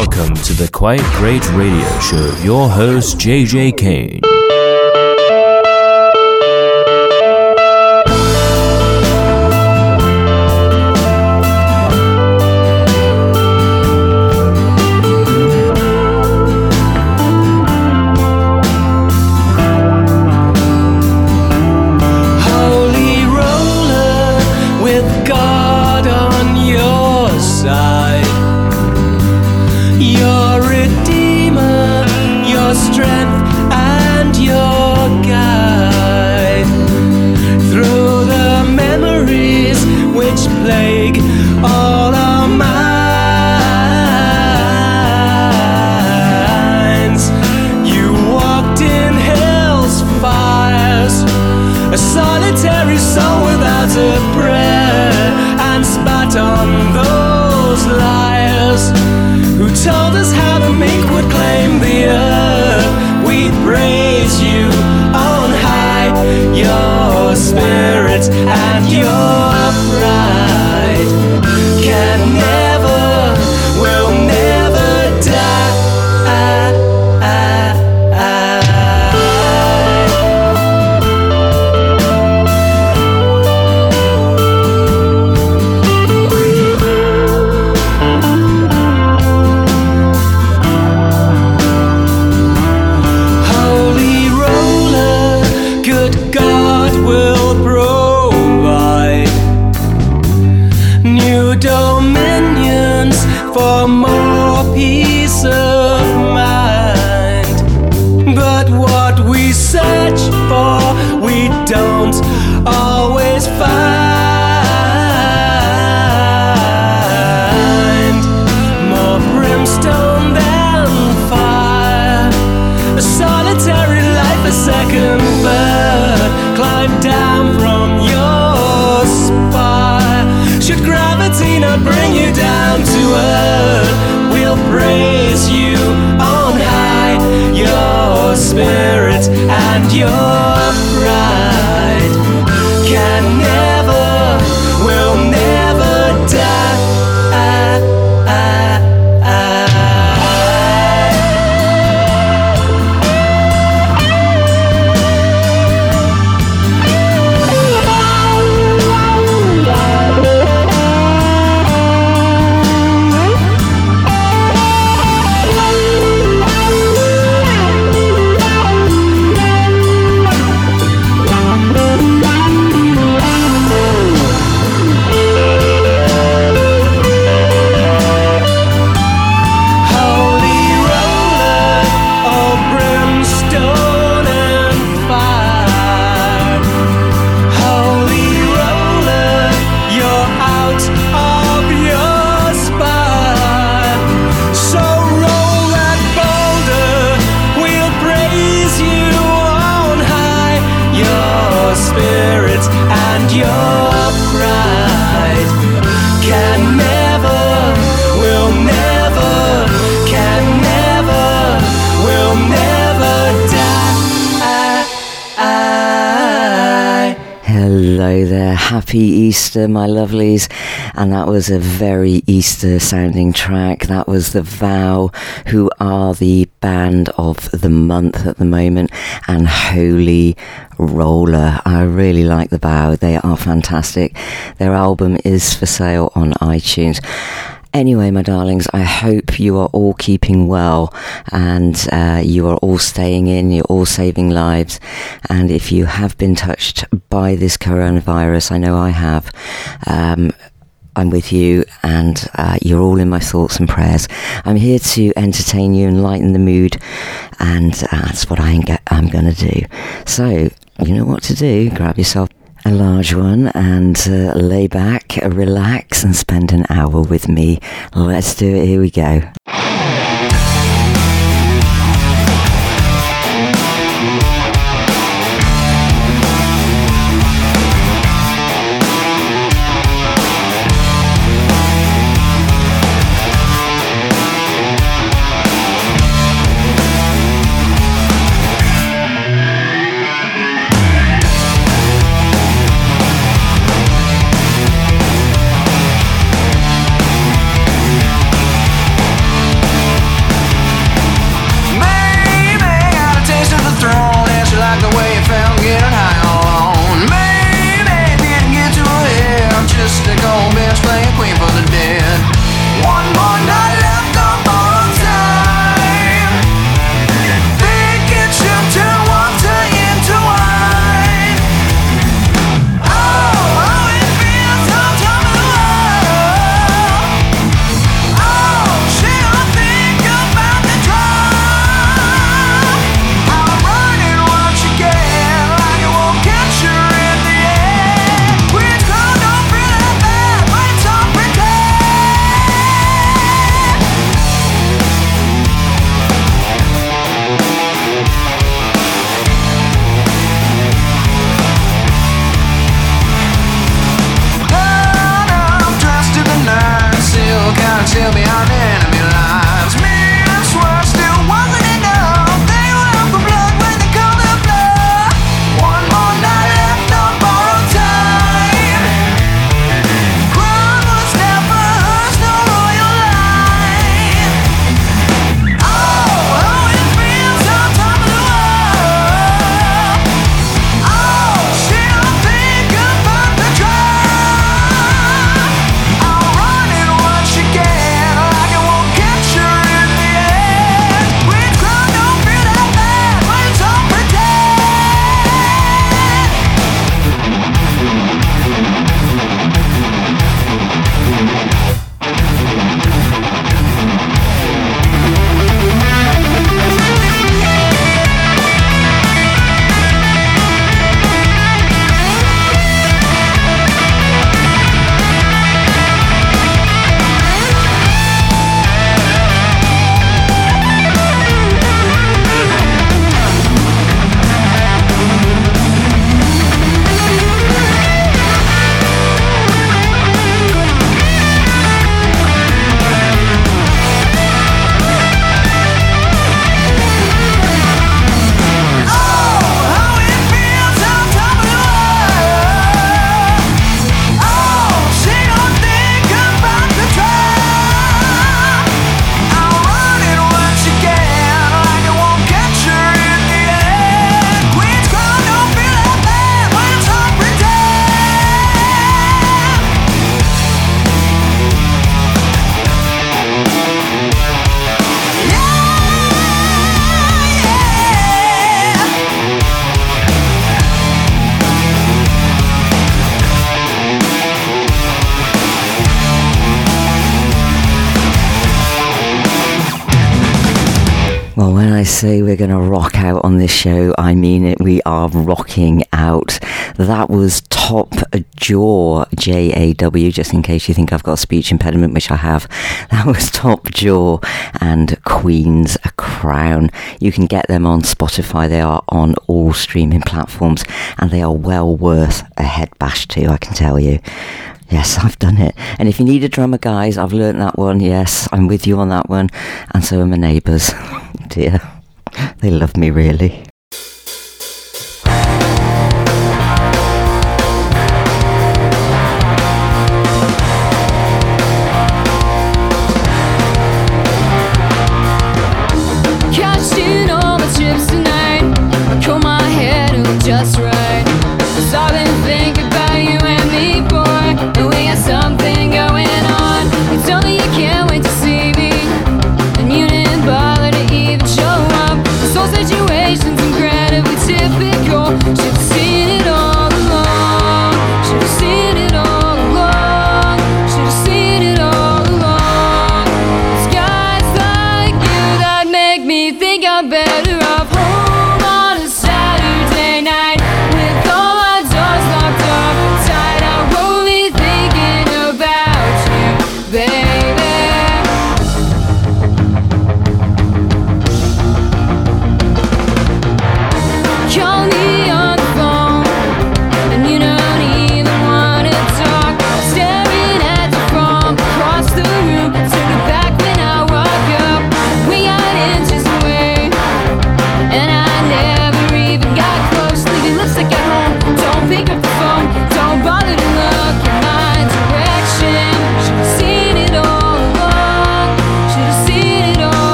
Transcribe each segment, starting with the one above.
welcome to the Quite Great Radio Show. Your host, JJ Kane. Happy Easter, my lovelies. And that was a very Easter sounding track. That was The Vow, who are the band of the month at the moment, and Holy Roller. I really like The Vow, they are fantastic. Their album is for sale on iTunes. Anyway, my darlings, I hope you are all keeping well and uh, you are all staying in, you're all saving lives. And if you have been touched by this coronavirus, I know I have. Um, I'm with you, and uh, you're all in my thoughts and prayers. I'm here to entertain you and lighten the mood, and uh, that's what I I'm going to do. So, you know what to do. Grab yourself a large one and uh, lay back, relax, and spend an hour with me. Let's do it. Here we go. say we're going to rock out on this show, I mean it. We are rocking out. That was Top Jaw, J A W, just in case you think I've got a speech impediment, which I have. That was Top Jaw and Queen's Crown. You can get them on Spotify. They are on all streaming platforms and they are well worth a head bash too, I can tell you. Yes, I've done it. And if you need a drummer, guys, I've learnt that one. Yes, I'm with you on that one. And so are my neighbours. Dear they love me really.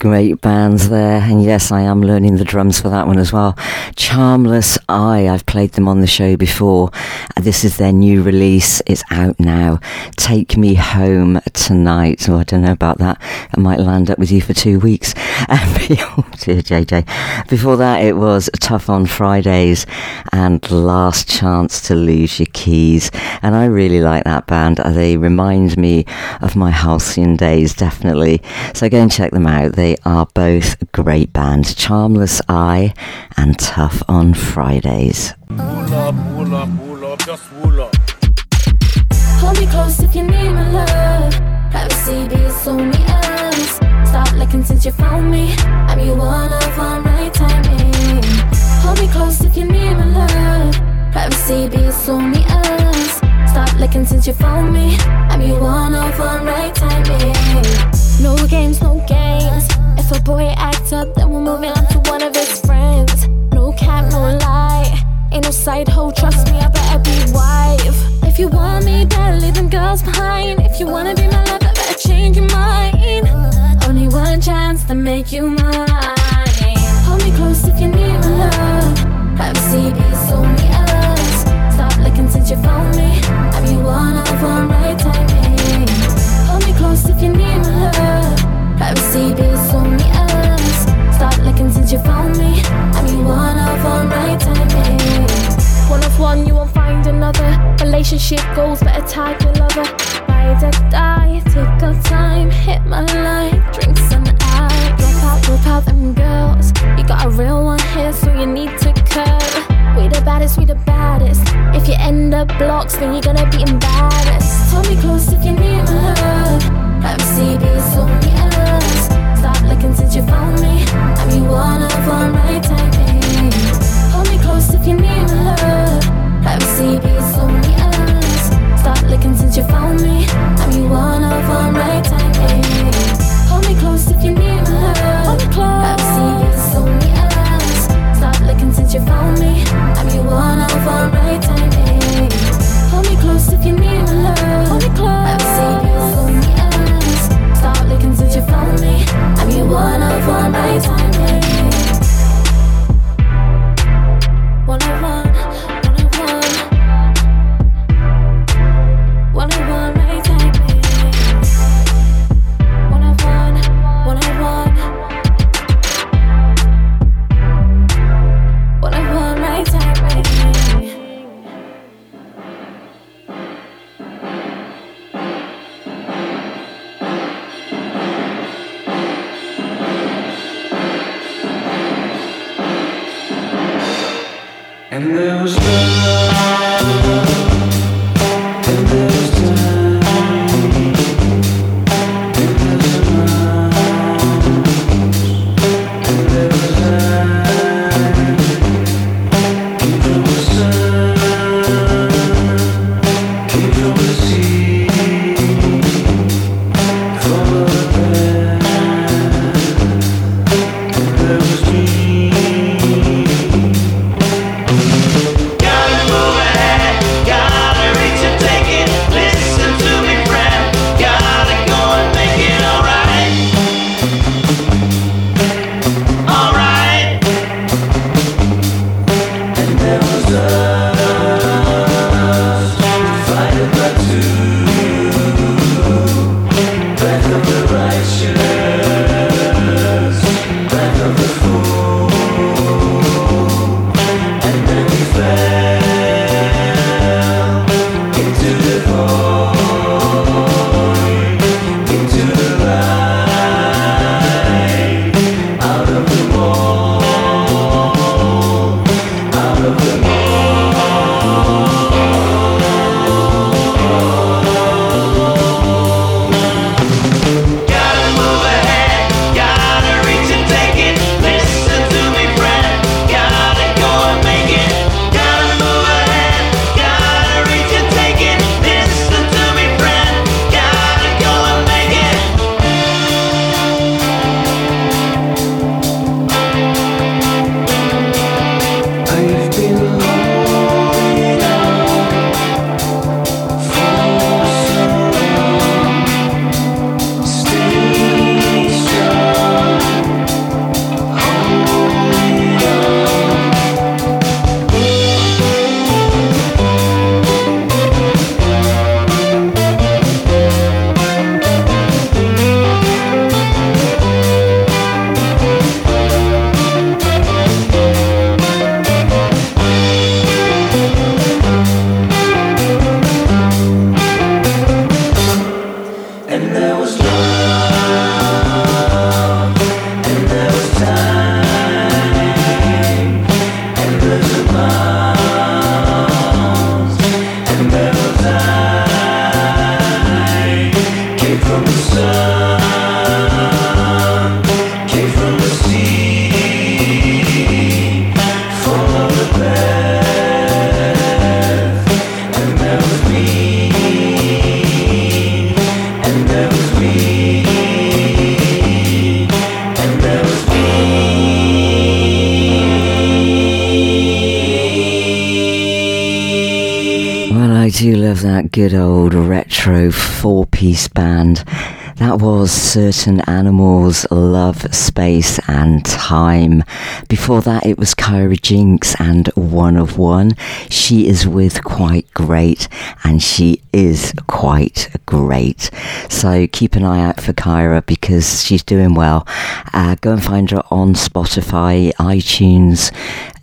Great bands there, and yes, I am learning the drums for that one as well. Charmless Eye, I've played them on the show before. Uh, This is their new release, it's out now. Take Me Home Tonight. Oh, I don't know about that. I might land up with you for two weeks. Um, oh, dear JJ. Before that, it was Tough on Fridays and Last Chance to Lose Your Keys. And I really like that band. Uh, They remind me of my halcyon days, definitely. So go and check them out. They are both great bands. Charmlessi and Tough on Fridays. Wool up, wool up, wool up, just wool up. Hold me close if you need my love. Privacy be only us. Stop looking since you found me. I'm your one of one right timing. Hold me close if you need my love. Privacy be only us. Stop looking since you found me. I'm your one of one right timing. No games, no games. Make you mine. Hold me close if you need my love. Privacy be only us. Stop looking since you found me. I'm your one of one right timing. Hold me close if you need my love. Privacy be only us. Stop looking since you found me. I'm your one of one right timing. One of one, you won't find another. Relationship goals, better tag your lover. Ride or die, take our time, hit my line, you need to curb. We the baddest, we the baddest. If you end up blocks, then you're gonna be embarrassed. Hold me close if you need my love. Be only us. Stop looking since you found me. I'm your one of one right timing. Hold me close if you need my love. Be only us. Stop looking since you found me. I'm your one of one right timing. Hold me close if you need my love. Hold me close. Us. Since you found me. I'm your one of one right timing. Hold me close if you need my love. Hold me close. Privacy be only us. Stop looking since you found me. I'm your one of one right timing. Good old retro four piece band. That was Certain Animals, Love, Space and Time. Before that, it was Kyra Jinx and One of One. She is with Quite Great and she is quite great. So keep an eye out for Kyra because she's doing well. Uh, go and find her on Spotify, iTunes,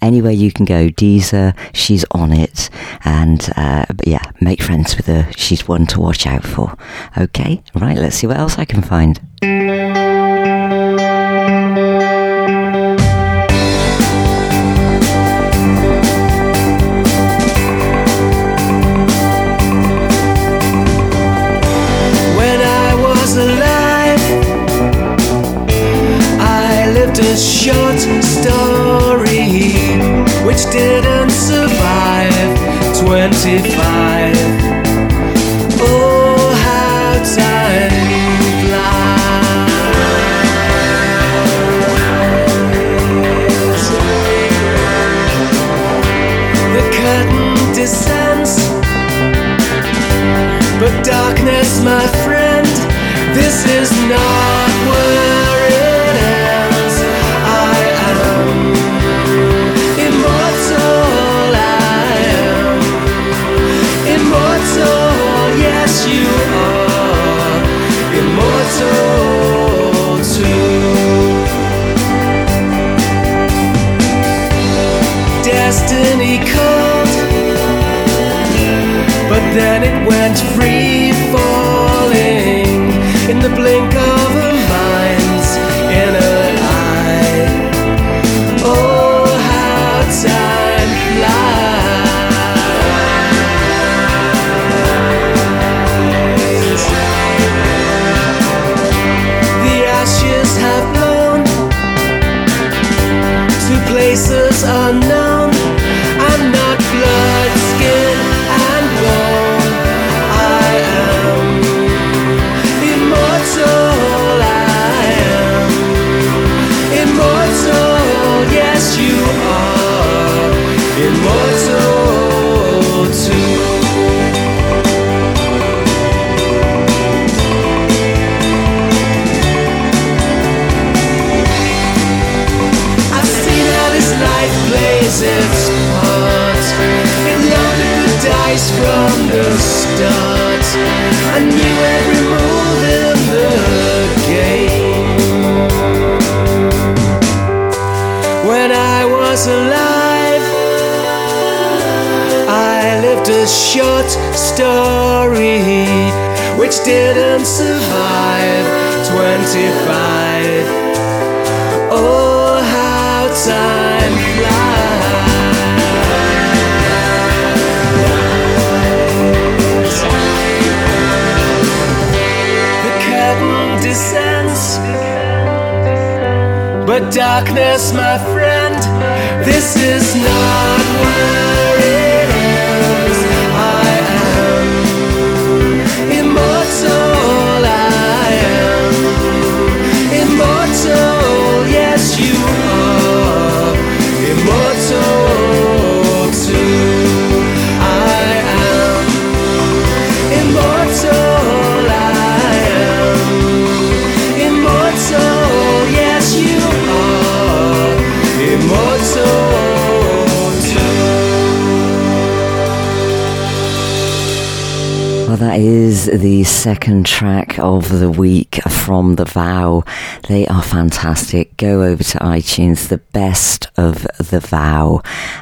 anywhere you can go. Deezer, she's on it. And uh, yeah, make friends with her. She's one to watch out for. Okay, right, let's see what else I can find. Survive 25. Oh, how time flies. The curtain descends, but darkness, my friend, this is not where is the second track of the week from The Vow. They are fantastic. Go over to iTunes, the best of The Vow,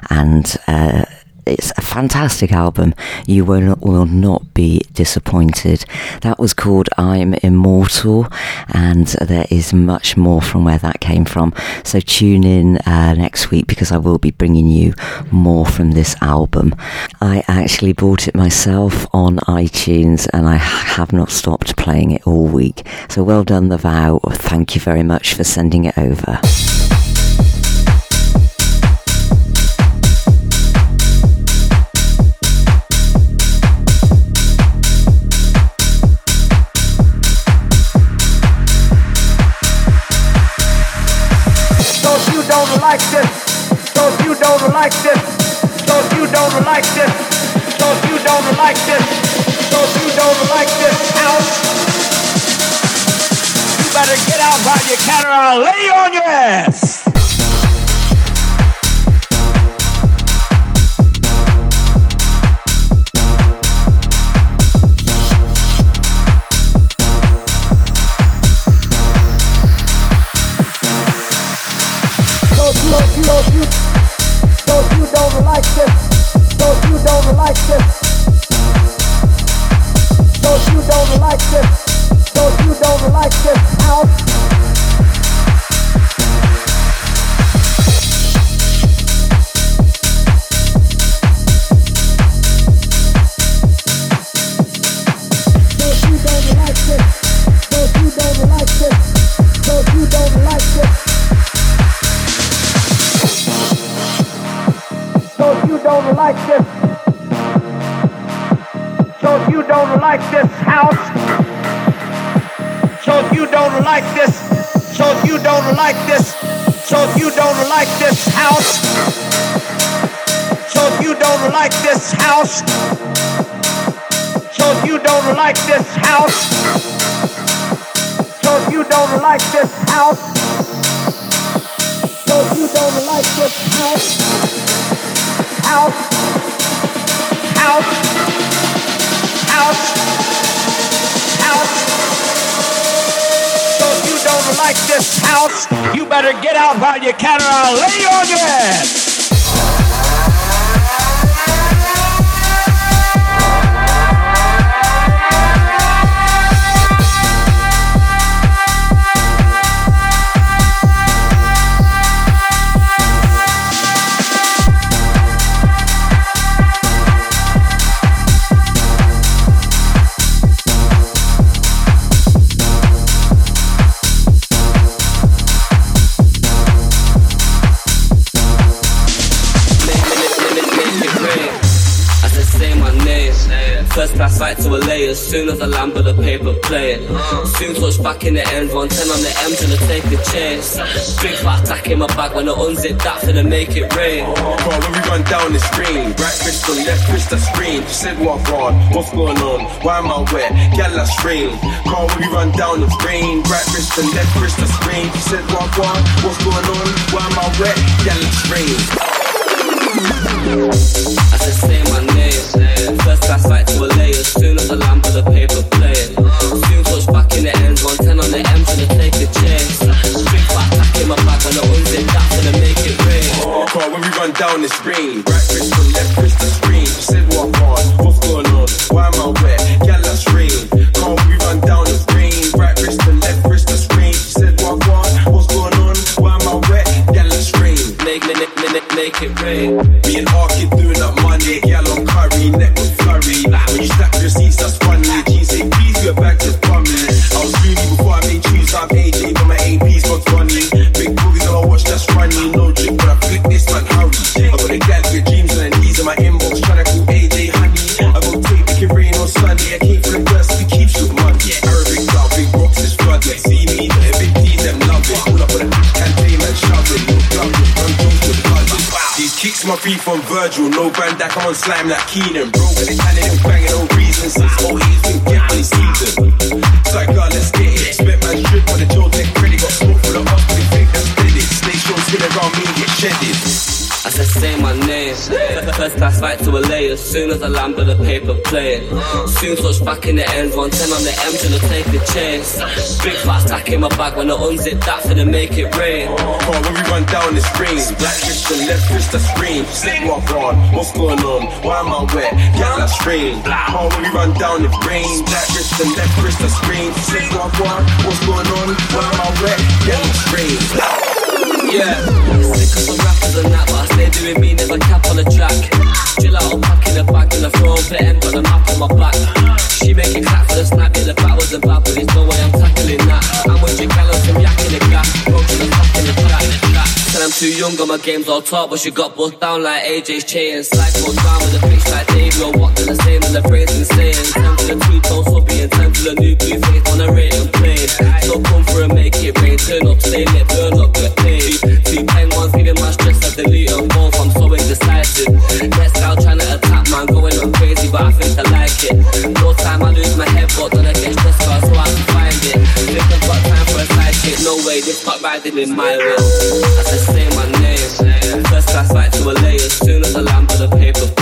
and uh, it's a fantastic album. You will not, will not be disappointed. That was called I'm Immortal, and there is much more from where that came from. So tune in uh, next week because I will be bringing you more from this album. I actually bought it myself on iTunes and I have not stopped playing it all week. So well done, The Vow. Thank you very much for sending it over. You don't like this, so you don't like this, so you don't like this house, so you don't like this house, so you don't like this house, so you don't like this house, so you don't like this house, house, house, house. Like this house, you better get out while you can or I'll lay you on your ass. Fight to a lay as soon as I land with a paper plane. Soon touch back in the end, 110 on the M to take a chase. Big fat attack in my back when I unzip that to make it rain. Bro, when we run down the screen, right wrist on left wrist screen. She said what on, what's going on? Why am I wet? Gal I scream. Bro, when we run down the screen, right wrist and left wrist screen. She said what on, what's going on? Why am I wet? Gal I scream. I said, say my name. First class fight to a soon as I land with a paper plane. Soon touch back in the end, 110 on the M to take a chase. Big fat attack in my back when I unzip that to make it rain. Bro, when we run down the screen, right and left slime like Keenan. Bro, as soon as I land with a paper plane. Soon touch back in the end, 110 on the M to take the chase. Big fat attack in my back when I unzip that to make it rain. Bro, when we run down the screen, black wrist and left wrist a scream. Say what on, what's going on? Why am I wet? Gal I scream. Bro, when we run down the brain, black wrist and left wrist a scream. Say what on, what's going on? Why am I wet? Gal I scream. Yeah, sick of some rappers that, doing me, never cap on the track. Chill out, the and the M, got the map on my back. She make it for the snap, yeah, the a bad, but there's no way I'm tackling that. I'm with your gal and some yak in the gap, approaching the in the I'm too young, got my games all top, but she got bust down like AJ's chain. Cycle down with a bitch like Dave, yo, what the same, and the praise insane. Ten to the two tone subby, and ten to the new blue face on a rating plane. So come for a make it rain, turn up, stay lit, niggas fuck riding in my wheel. I just say my name. First class flight to a as soon as I land for the paper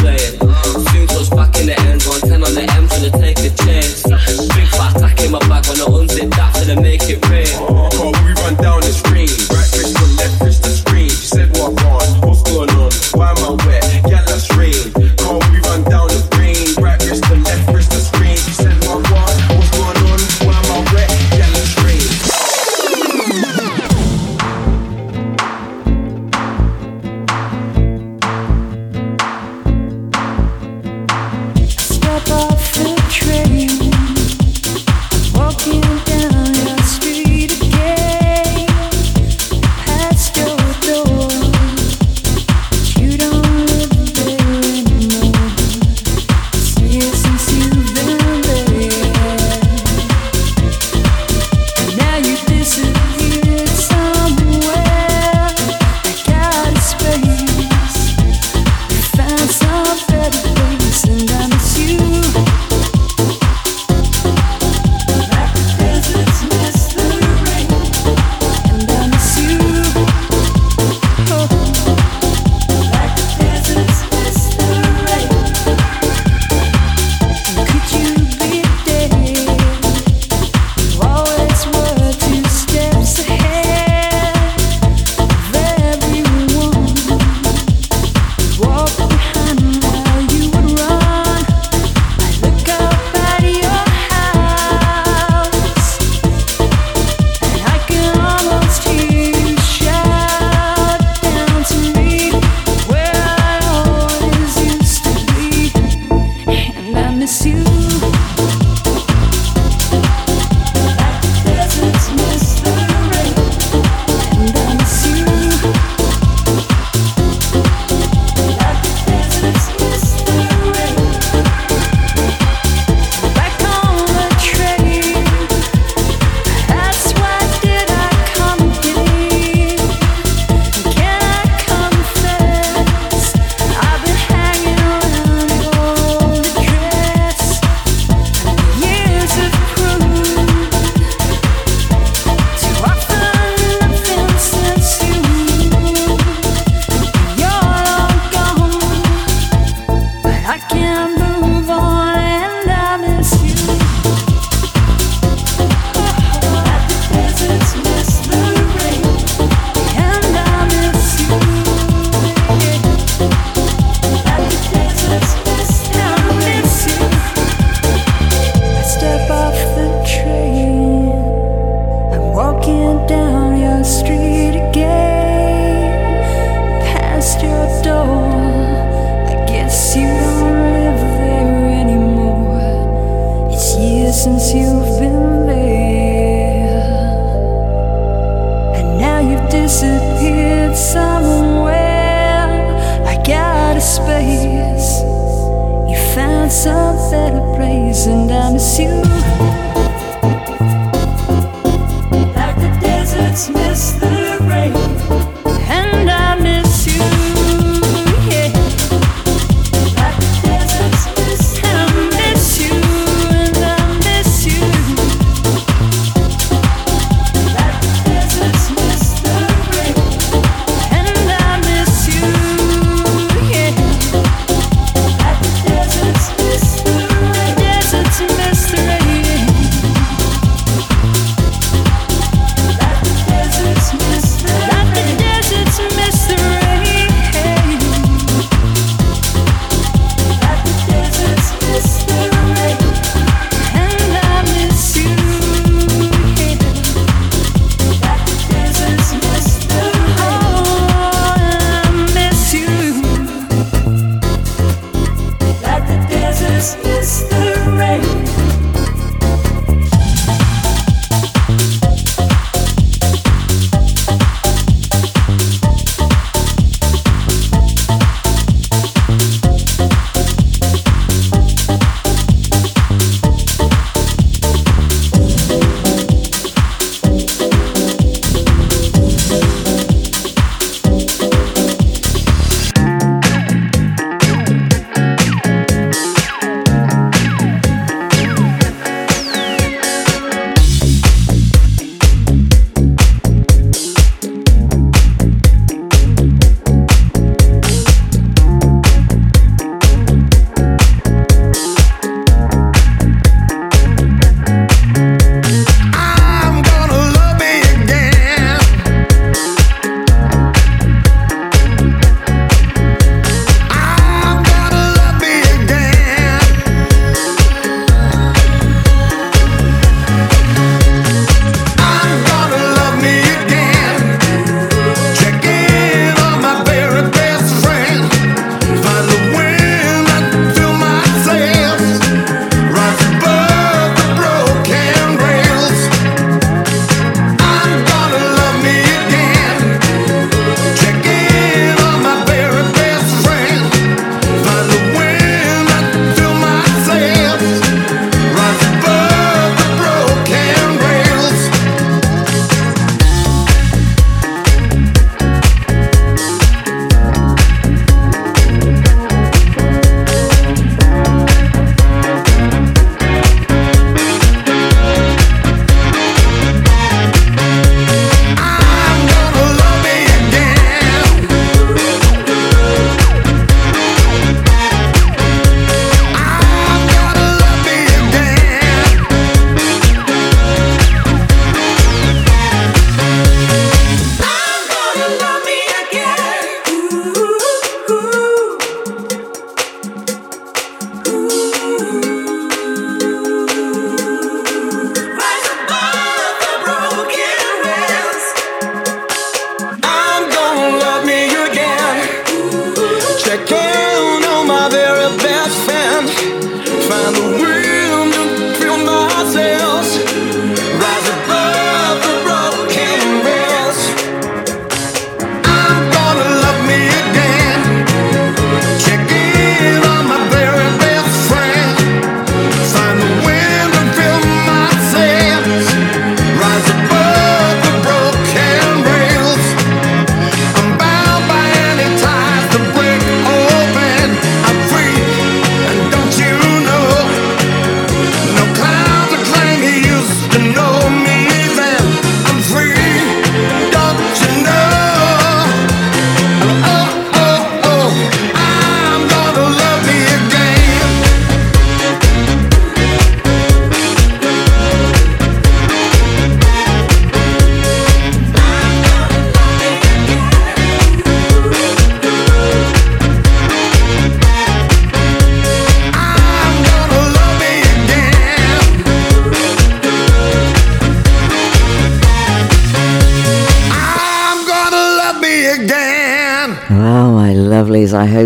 let's miss the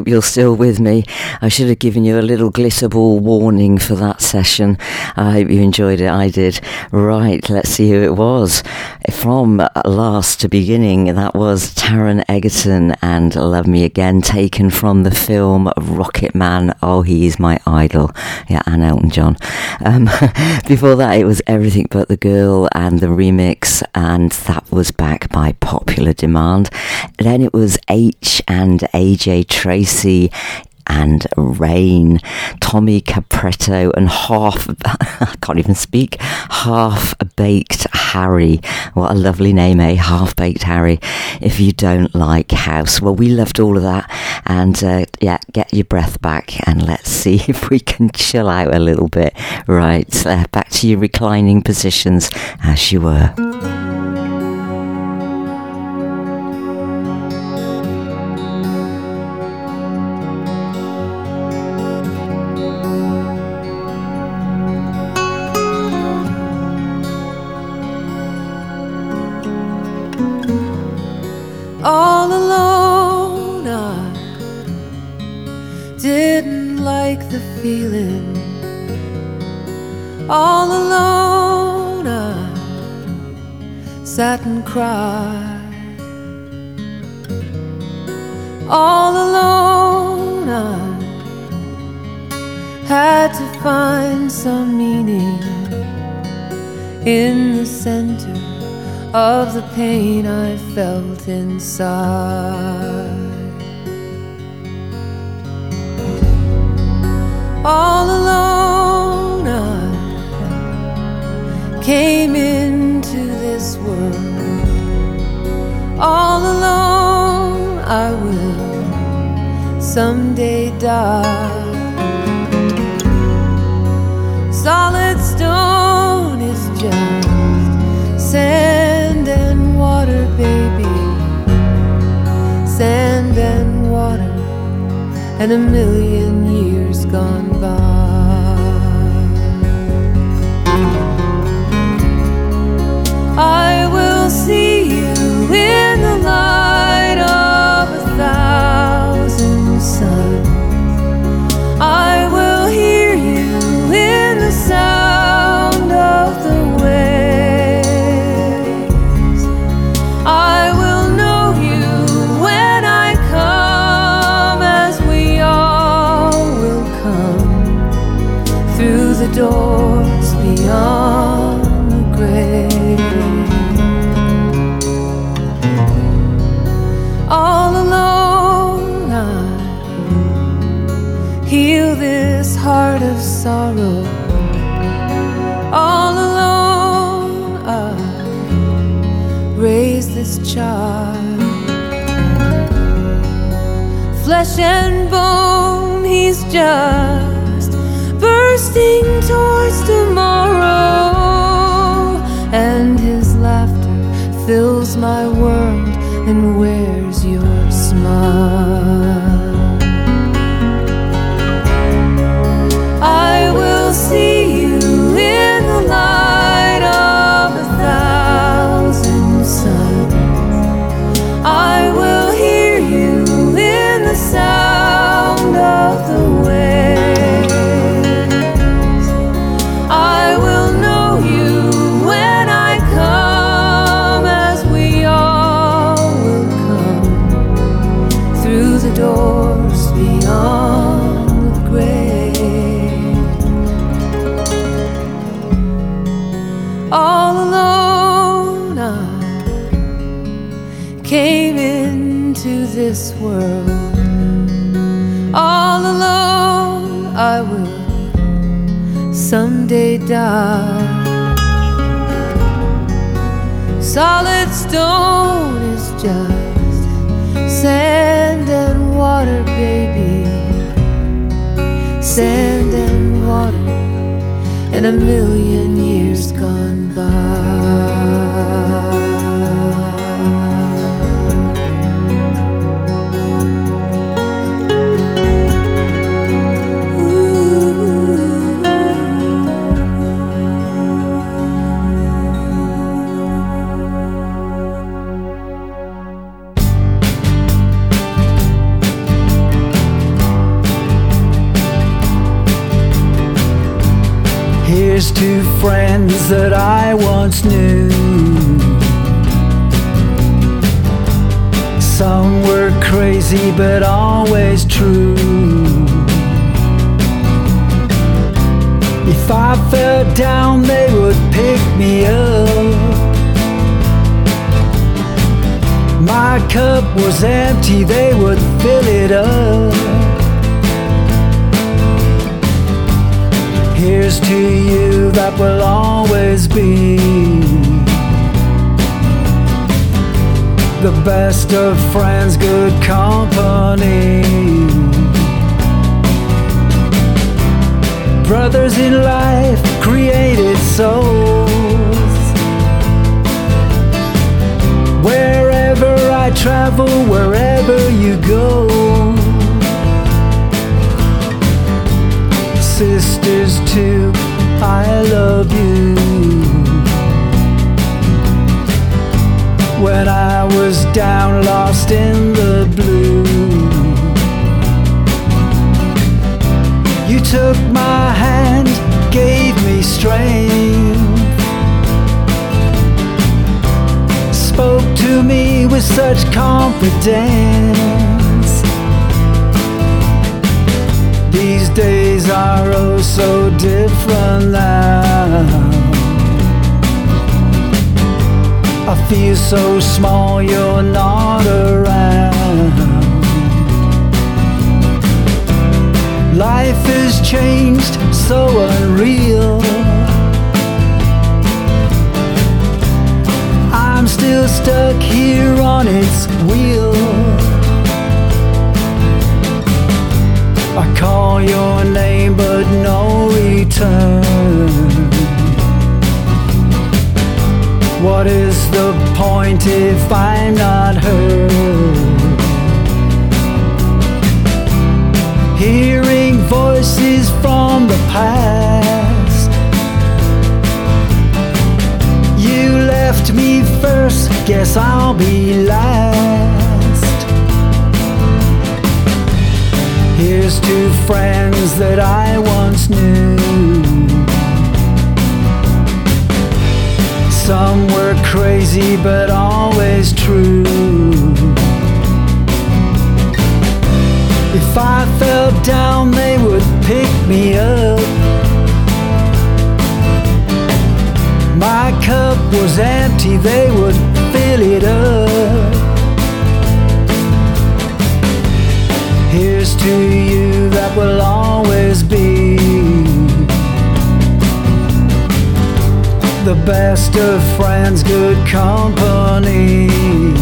hope you're still with me. I should have given you a little glitterball warning for that session. I hope you enjoyed it. I did. Right, let's see who it was. From last to beginning, that was Taron Egerton and Love Me Again, taken from the film Rocketman. Oh, he is my idol. Yeah, and Elton John. Um, before that, it was Everything But the Girl and the remix, and that was back by popular demand. Then it was Aitch and AJ Tracey and Rain, Tommy Capretto, and half, I can't even speak, half baked Harry. What a lovely name, eh? Half baked Harry. If you don't like house. Well, we loved all of that. And uh, yeah, get your breath back and let's see if we can chill out a little bit. Right, uh, back to your reclining positions as you were. Pain I felt inside. And a million sorrow. All alone, I raise this child. Flesh and stone is just sand and water, baby. Sand and water, and a million that I once knew. Some were crazy but always true. If I fell down, they would pick me up. My cup was empty, they would fill it up. To you that will always be the best of friends, good company. Brothers in life, created souls. Wherever I travel, wherever you go. Sisters, too, I love you. When I was down, lost in the blue. You took my hand, gave me strength. Spoke to me with such confidence. Days are oh so different now. I feel so small, you're not around. Life has changed, so unreal. I'm still stuck here on its wheel. Call your name, but no return. What is the point if I'm not heard? Hearing voices from the past. You left me first, guess I'll be last. To friends that I once knew. Some were crazy, but always true. If I fell down, they would pick me up. My cup was empty, they would fill it up. To you that will always be the best of friends, good company.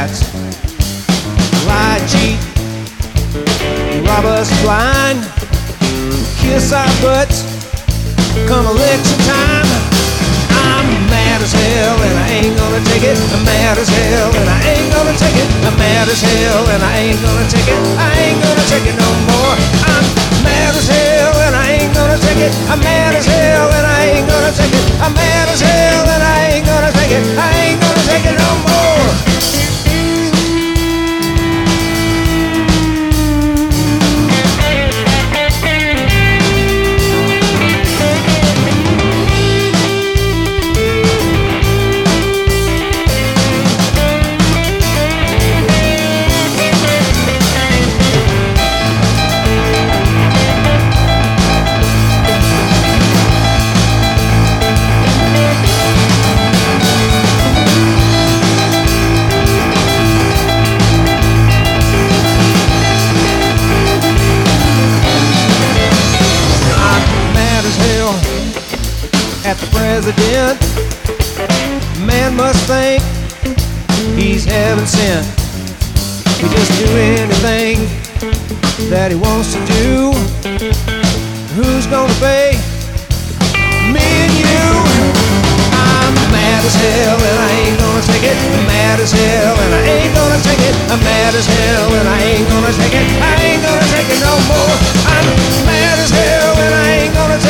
Democrats. Lie, cheat, rob us blind, kiss our butts. Come election time, I'm mad as hell and I ain't gonna take it. I'm mad as hell and I ain't gonna take it. I'm mad as hell and I ain't gonna take it. I ain't gonna take it no more. I'm mad as hell and I ain't gonna take it. I'm mad as hell and I ain't gonna take it. I'm mad as hell and I ain't gonna take it. I ain't gonna take it no more. President. Man must think he's heaven sent. He just do anything that he wants to do. Who's gonna pay? Me and you. I'm mad as hell and I ain't gonna take it. I'm mad as hell and I ain't gonna take it. I'm mad as hell and I ain't gonna take it. I ain't gonna take it no more. I'm mad as hell and I ain't gonna take it.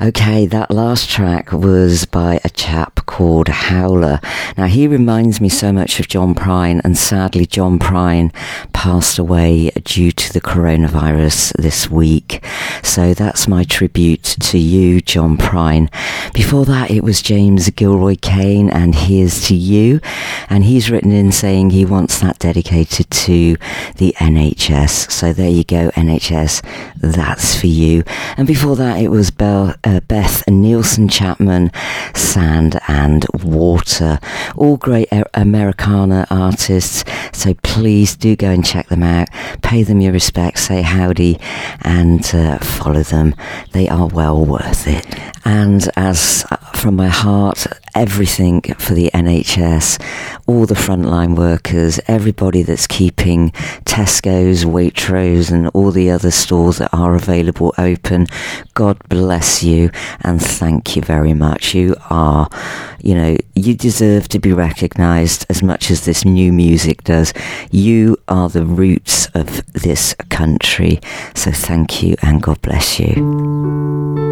Okay, that last track was by a chap called Howler. Now, he reminds me so much of John Prine, and sadly, John Prine passed away due to the coronavirus this week. So that's my tribute to you, John Prine. Before that, it was James Gilroy Kane, and here's to you. And he's written in saying he wants that dedicated to the NHS. So there you go, NHS, that's for you. And before that, it was Bell, uh, Beth Nielsen Chapman, Sand and Water. All great Americana artists. So please do go and check them out. Pay them your respects, say howdy, and uh, follow them. They are well worth it. And as uh, from my heart, everything for the NHS, all the frontline workers, everybody that's keeping Tesco's, Waitrose, and all the other stores that are available open. God bless you and thank you very much. You are, you know, you deserve to be recognised as much as this new music does. You are the roots of this country. So thank you and God bless you.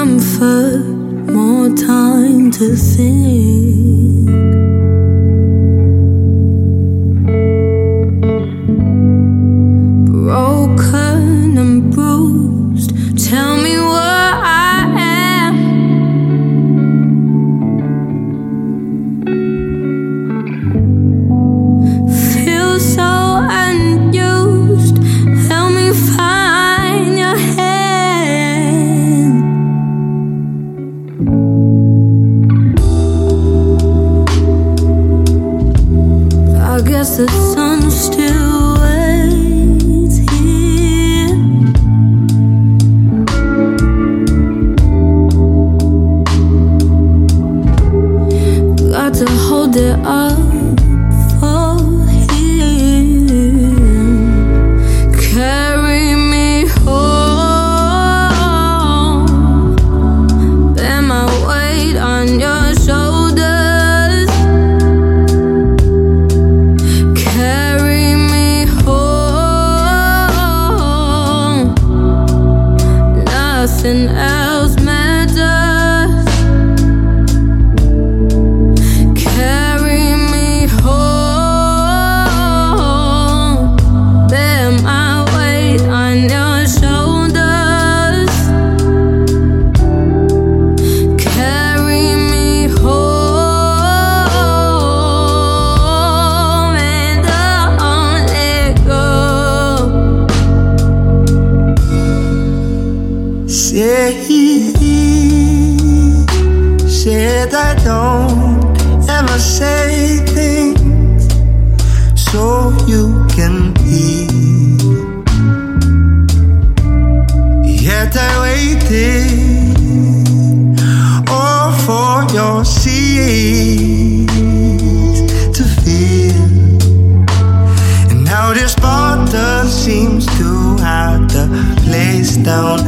Comfort. More time to think.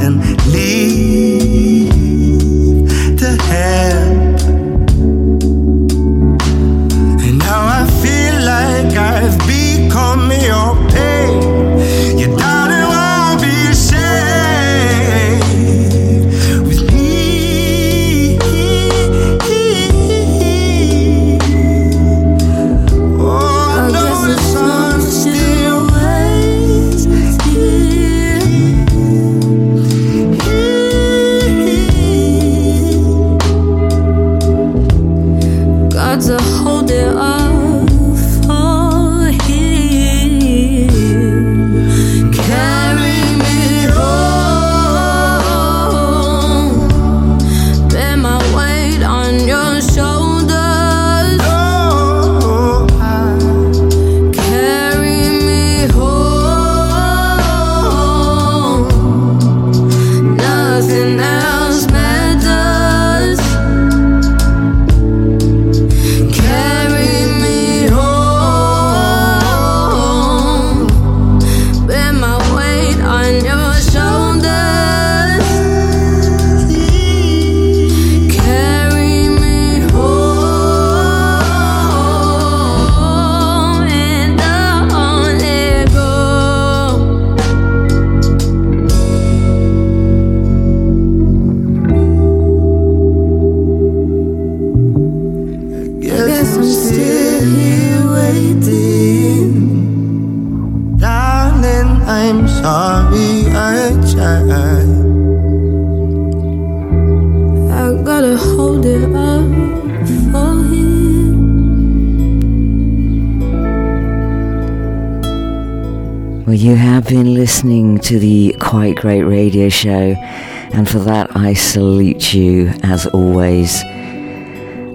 And here waiting. Darling, I'm sorry I tried. I gotta hold it up for him. Well, you have been listening to the Quite Great Radio Show, and for that I salute you as always.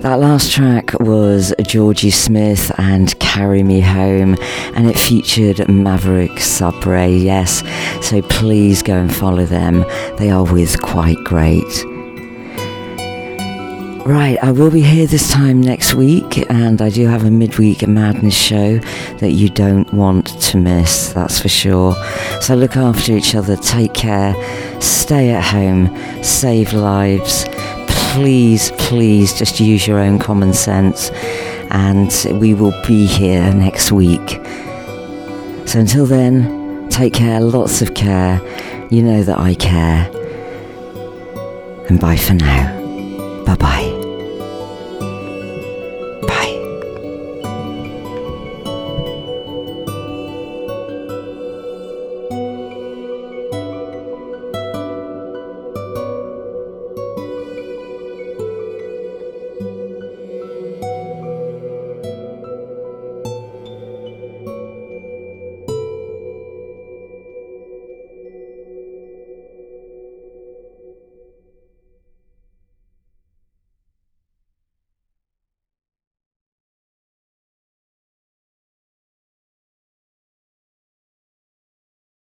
That last track was Georgie Smith and Carry Me Home, and it featured Maverick Sabre, yes, so please go and follow them. They are with Quite Great. Right, I will be here this time next week, and I do have a midweek madness show that you don't want to miss, that's for sure. So look after each other, take care, stay at home, save lives. Please, please just use your own common sense, and we will be here next week. So until then, take care, lots of care. You know that I care. And bye for now.